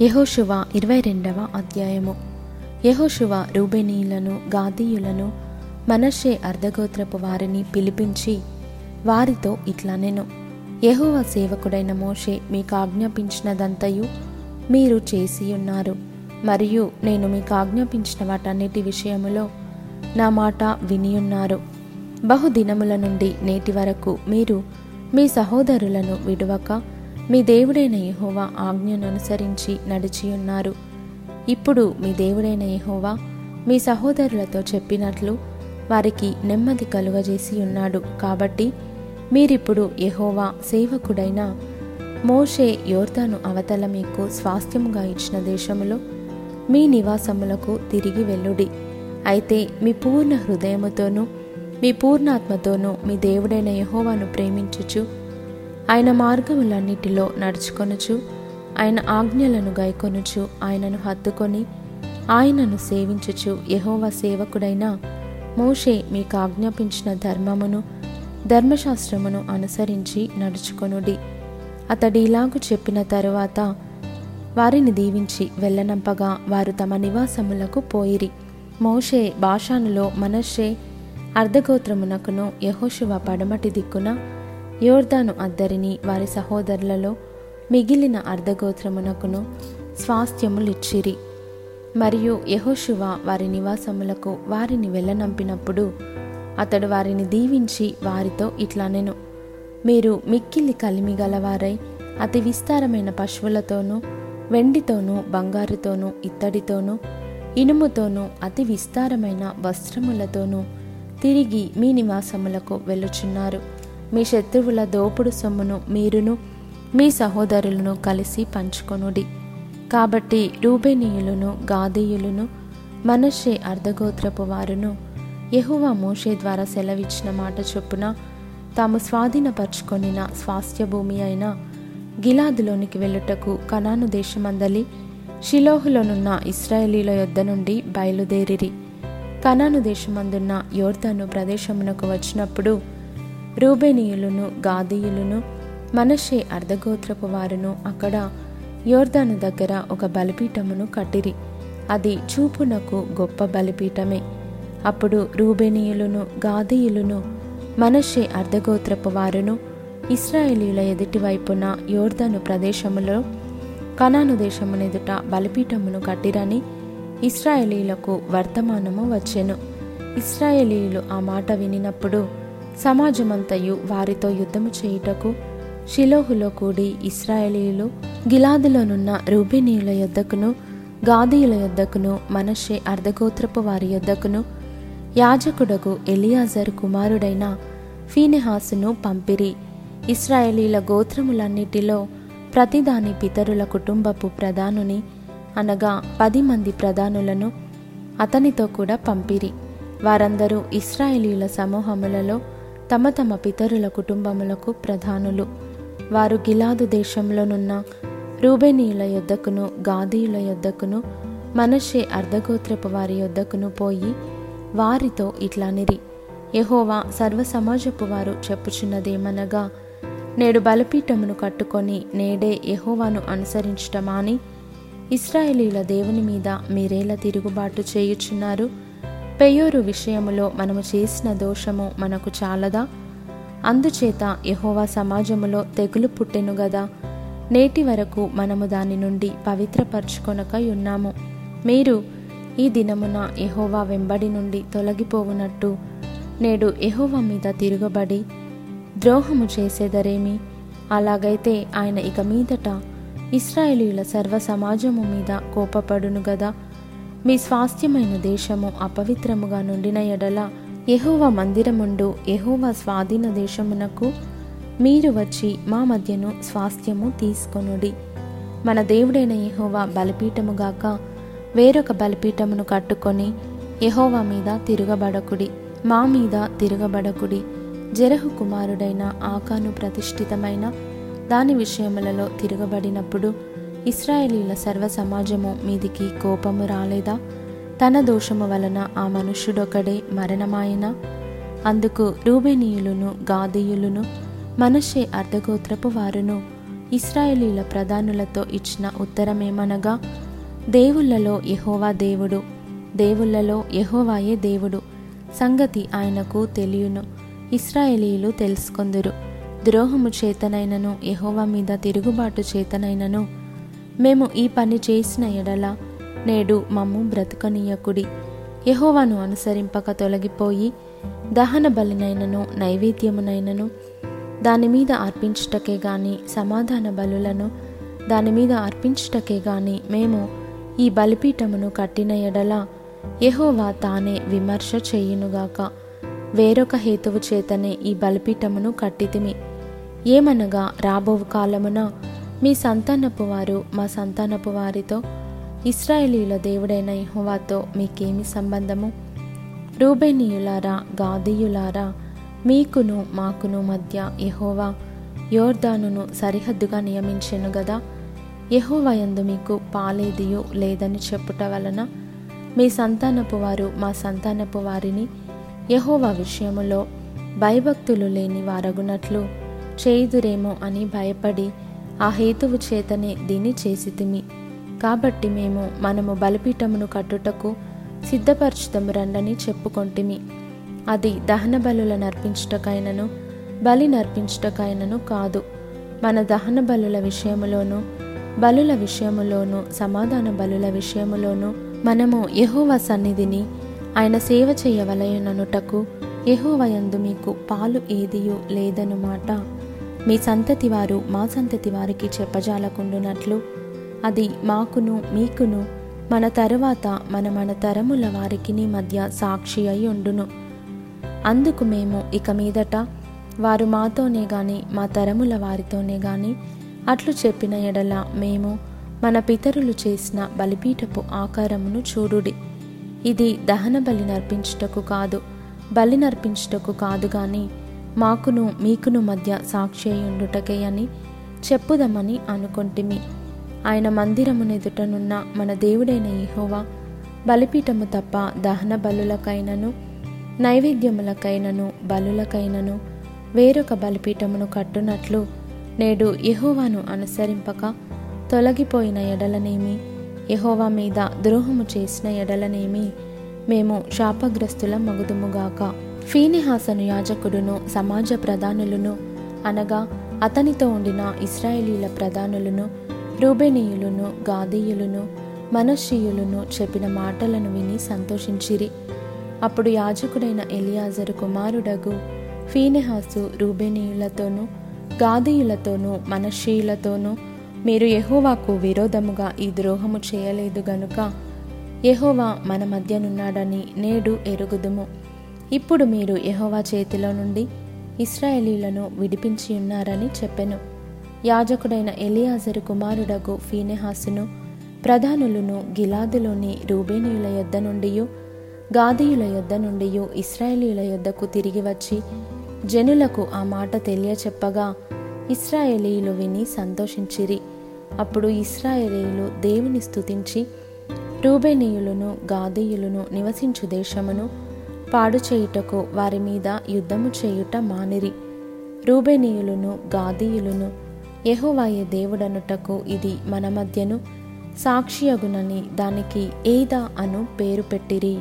యెహోషువ ఇరవై రెండవ అధ్యాయము. యెహోషువ రూబెనీయులను గాదీయులను మనషే అర్ధగోత్రపు వారిని పిలిపించి వారితో ఇట్లా నేను యహోవ సేవకుడైన మోషే మీకు ఆజ్ఞాపించినదంతయు మీరు చేసి ఉన్నారు. మరియు నేను మీకు ఆజ్ఞాపించిన వాటన్నిటి విషయములో నా మాట వినియున్నారు బహుదినముల నుండి నేటి వరకు మీరు మీ సహోదరులను విడువక మీ దేవుడైన యహోవా ఆజ్ఞను అనుసరించి నడిచి ఉన్నారు ఇప్పుడు మీ దేవుడైన యహోవా మీ సహోదరులతో చెప్పినట్లు వారికి నెమ్మది కలుగజేసి ఉన్నాడు కాబట్టి మీరిప్పుడు యహోవా సేవకుడైన మోషే యోర్దాను అవతల మీకు స్వాస్థ్యముగా ఇచ్చిన దేశములో మీ నివాసములకు తిరిగి వెళ్ళుడి. అయితే మీ పూర్ణ హృదయముతోనూ మీ పూర్ణాత్మతోనూ మీ దేవుడైన యహోవాను ప్రేమించుచు ఆయన మార్గములన్నిటిలో నడుచుకొనుచు ఆయన ఆజ్ఞలను గైకొనుచు ఆయనను హత్తుకొని ఆయనను సేవించుచు యహోవ సేవకుడైన మోషే మీకు ఆజ్ఞాపించిన ధర్మమును ధర్మశాస్త్రమును అనుసరించి నడుచుకొనుడి. అతడు ఇలాగు చెప్పిన తరువాత వారిని దీవించి వెళ్ళనంపగా వారు తమ నివాసములకు పోయిరి. మోషే భాషానులో మనషే అర్ధగోత్రమునకును యహోశివ పడమటి దిక్కున యోర్దాను అద్దరిని వారి సహోదరులలో మిగిలిన అర్ధగోత్రమునకును స్వాస్థ్యములిచ్చిరి. మరియు యహోశివ వారి నివాసములకు వారిని వెళ్ళనంపినప్పుడు అతడు వారిని దీవించి వారితో ఇట్లా నేను మీరు మిక్కిలి కలిమి గలవారై అతి విస్తారమైన పశువులతోనూ వెండితోనూ బంగారుతోనూ ఇత్తడితోనూ ఇనుముతోనూ అతి విస్తారమైన వస్త్రములతోనూ తిరిగి మీ నివాసములకు వెళ్ళుచున్నారు. మీ శత్రువుల దోపుడు సొమ్మును మీరును మీ సహోదరులను కలిసి పంచుకొనుడి. కాబట్టి రూబేనీయులను గాదీయులను మనషే అర్ధగోత్రపు వారును యహువా మోషే ద్వారా సెలవిచ్చిన మాట చొప్పున తాము స్వాధీనపరుచుకొనిన స్వాస్థ్య భూమి అయిన గిలాదులోనికి వెళ్ళుటకు కనాను దేశమందలి షిలోహులోనున్న ఇస్రాయేలీల యొద్ద నుండి బయలుదేరిరి. కనాను దేశమందున్న యోర్దాను ప్రదేశమునకు వచ్చినప్పుడు రూబేనీయులను గాదీయులను మనషే అర్ధగోత్రపు వారును అక్కడ యోర్దాను దగ్గర ఒక బలిపీఠమును కట్టిరి. అది చూపునకు గొప్ప బలిపీఠమే. అప్పుడు రూబేనీయులను గాదీయులను మనషే అర్ధగోత్రపు వారును ఇస్రాయేలీల ఎదుటి వైపున యోర్దాను ప్రదేశములో కనాను దేశమునెదుట బలిపీఠమును కట్టిరని ఇస్రాయేలీలకు వర్తమానము వచ్చెను. ఇస్రాయేలీలు ఆ మాట వినినప్పుడు సమాజమంతయు వారితో యుద్ధము చేయుటకు షిలోహులో కూడి ఇస్రాయేలీలు గిలాదులోనున్న రూబినీయుల యొద్దకును గాదీయుల యొద్దకును మనషే అర్ధగోత్రపు వారి యొద్దకును యాజకుడకు ఎలియాజర్ కుమారుడైన ఫీనెహాసును పంపిరి. ఇస్రాయేలీల గోత్రములన్నిటిలో ప్రతిదాని పితరుల కుటుంబపు ప్రధానుని అనగా పది మంది ప్రధానులను అతనితో కూడా పంపిరి. వారందరూ ఇస్రాయేలీల సమూహములలో తమ తమ పితరుల కుటుంబములకు ప్రధానులు. వారు గిలాదు దేశంలోనున్న రూబెనీల యొద్దకును గాదీయుల యొద్దకును మనషే అర్ధగోత్రపు వారి యొద్దకును పోయి వారితో ఇట్లానిరి యహోవా సర్వ సమాజపు వారు చెప్పుచున్నదేమనగా నేడు బలపీఠమును కట్టుకొని నేడే యహోవాను అనుసరించటమాని ఇస్రాయేలీల దేవుని మీద మీరేలా తిరుగుబాటు చేయుచున్నారు? పెయోరు విషయములో మనము చేసిన దోషము మనకు చాలదా? అందుచేత యహోవా సమాజములో తెగులు పుట్టెను గదా? నేటి వరకు మనము దాని నుండి పవిత్రపరచుకొనక ఉన్నాము మీరు ఈ దినమున యహోవా వెంబడి నుండి తొలగిపోవునట్టు నేడు యహోవా మీద తిరుగబడి ద్రోహము చేసేదరేమి? అలాగైతే ఆయన ఇక మీదట ఇస్రాయేలీల సర్వ సమాజము మీద కోపపడును గదా? మీ స్వాస్థ్యమైన దేశము అపవిత్రముగా నుండిన ఎడల ఎహోవ మందిరముండు ఎహోవ స్వాధీన దేశమునకు మీరు వచ్చి మా మధ్యను స్వాస్థ్యము తీసుకొనుడి. మన దేవుడైన యహోవా బలిపీఠముగాక వేరొక బలిపీఠమును కట్టుకొని యహోవా మీద తిరగబడకుడి. మా మీద తిరగబడకుడి. జరహు కుమారుడైన ఆకాను ప్రతిష్ఠితమైన దాని విషయములలో తిరగబడినప్పుడు ఇస్రాయేలీల సర్వ సమాజము మీదికి కోపము రాలేదా? తన దోషము వలన ఆ మనుష్యుడొకడే మరణమాయన? అందుకు రూబేనీయులను గాదీయులను మనషే అర్ధగోత్రపు వారును ఇస్రాయేలీల ప్రధానులతో ఇచ్చిన ఉత్తరమేమనగా దేవుళ్ళలో యహోవా దేవుడు దేవుళ్ళలో యహోవాయే దేవుడు సంగతి ఆయనకు తెలియను ఇస్రాయేలీలు తెలుసుకొందురు. ద్రోహము చేతనైనను యహోవా మీద తిరుగుబాటు చేతనైనను మేము ఈ పని చేసిన ఎడల నేడు మమ్ము బ్రతుకనీయకుడి. యహోవాను అనుసరింపక తొలగిపోయి దహన బలినైనను నైవేద్యమునైనను దాని మీద అర్పించుటకే గాని సమాధాన బలులను దాని మీద అర్పించుటకే గాని మేము ఈ బలిపీఠమును కట్టిన ఎడల యహోవా తానే విమర్శ చేయునుగాక. వేరొక హేతువు చేతనే ఈ బలిపీఠమును కట్టితిమి. ఏమనగా రాబోవు కాలమున మీ సంతానపు వారు మా సంతానపు వారితో ఇస్రాయేలీల దేవుడైన యహోవాతో మీకేమి సంబంధము? రూబేనీయులారా గాదీయులారా మీకును మాకును మధ్య యహోవా యోర్దానును సరిహద్దుగా నియమించెను గదా? యహోవయందు మీకు పాలేదియు లేదని చెప్పుట వలన మీ సంతానపు వారు మా సంతానపు వారిని యహోవా విషయములో భయభక్తులు లేని వారగునట్లు చేయుదురేమో అని భయపడి ఆ హేతువు చేతనే దీన్ని చేసితిమి. కాబట్టి మేము మనము బలిపీఠమును కట్టుటకు సిద్ధపరచుతము రండని చెప్పుకొంటిమి. అది దహన బలుల నర్పించుటకైనను బలి నర్పించుటకైనను కాదు. మన దహన బలుల విషయములోను బలుల విషయములోను సమాధాన బలుల విషయములోను మనము యహోవ సన్నిధిని ఆయన సేవ చేయవలయననుటకు యహోవయందు మీకు పాలు ఏదియో లేదనుమాట. మాట మీ సంతతి వారు మా సంతతి వారికి చెప్పజాలకుండునట్లు. అది మాకును మీకును మన తరువాత మన మన తరముల వారికి మధ్య సాక్షి అయి ఉండును. అందుకు మేము ఇక మీదట వారు మాతోనే గాని మా తరముల వారితోనే గాని అట్లు చెప్పిన ఎడల మేము మన పితరులు చేసిన బలిపీఠపు ఆకారమును చూడుడి. ఇది దహన బలి నర్పించుటకు కాదు బలి నర్పించుటకు కాదు కానీ మాకును మీకును మధ్య సాక్షి ఉండుటకే అని చెప్పుదమని అనుకొంటిమి. ఆయన మందిరమునెదుటనున్న మన దేవుడైన యెహోవా బలిపీఠము తప్ప దహన బలులకైనను నైవేద్యములకైనను బలులకైనను వేరొక బలిపీఠమును కట్టునట్లు నేడు యహోవాను అనుసరింపక తొలగిపోయిన ఎడలనేమి యహోవా మీద ద్రోహము చేసిన ఎడలనేమి మేము శాపగ్రస్తుల మగుదుముగాక ఫీనిహాసను యాజకుడును సమాజ ప్రధానులను అనగా అతనితో ఉండిన ఇస్రాయేలీల ప్రధానులను రూబెనీయులను గాదీయులను మనషీయులను చెప్పిన మాటలను విని సంతోషించిరి. అప్పుడు యాజకుడైన ఎలియాజరు కుమారుడగు ఫీనెహాసు రూబెనీయులతోనూ గాదీయులతోనూ మనషీయులతోనూ మీరు యహోవాకు విరోధముగా ఈ ద్రోహము చేయలేదు గనుక యహోవా మన మధ్యనున్నాడని నేడు ఎరుగుదుము. ఇప్పుడు మీరు యహోవా చేతిలో నుండి ఇస్రాయేలీలను విడిపించి ఉన్నారని చెప్పెను. యాజకుడైన ఎలియాజరు కుమారుడగు ఫీనెహాసును ప్రధానులను గిలాదులోని రూబేనీయుల యొద్ద నుండియు గాదీయుల యొద్ద నుండియు ఇస్రాయేలీల యొద్దకు తిరిగి వచ్చి జనులకు ఆ మాట తెలియచెప్పగా ఇస్రాయేలీలు విని సంతోషించిరి. అప్పుడు ఇస్రాయేలీలు దేవుని స్తుతించి రూబేనీయులను గాదీయులను నివసించు దేశమును పాడు చేయుటకు వారి మీద యుద్ధము చేయుట మానిరి. రూబేనీయులను గాదీయులను యెహోవాయే దేవుడనుటకు ఇది మన మధ్యను సాక్షియగునని దానికి ఏదా అను పేరు పెట్టిరి.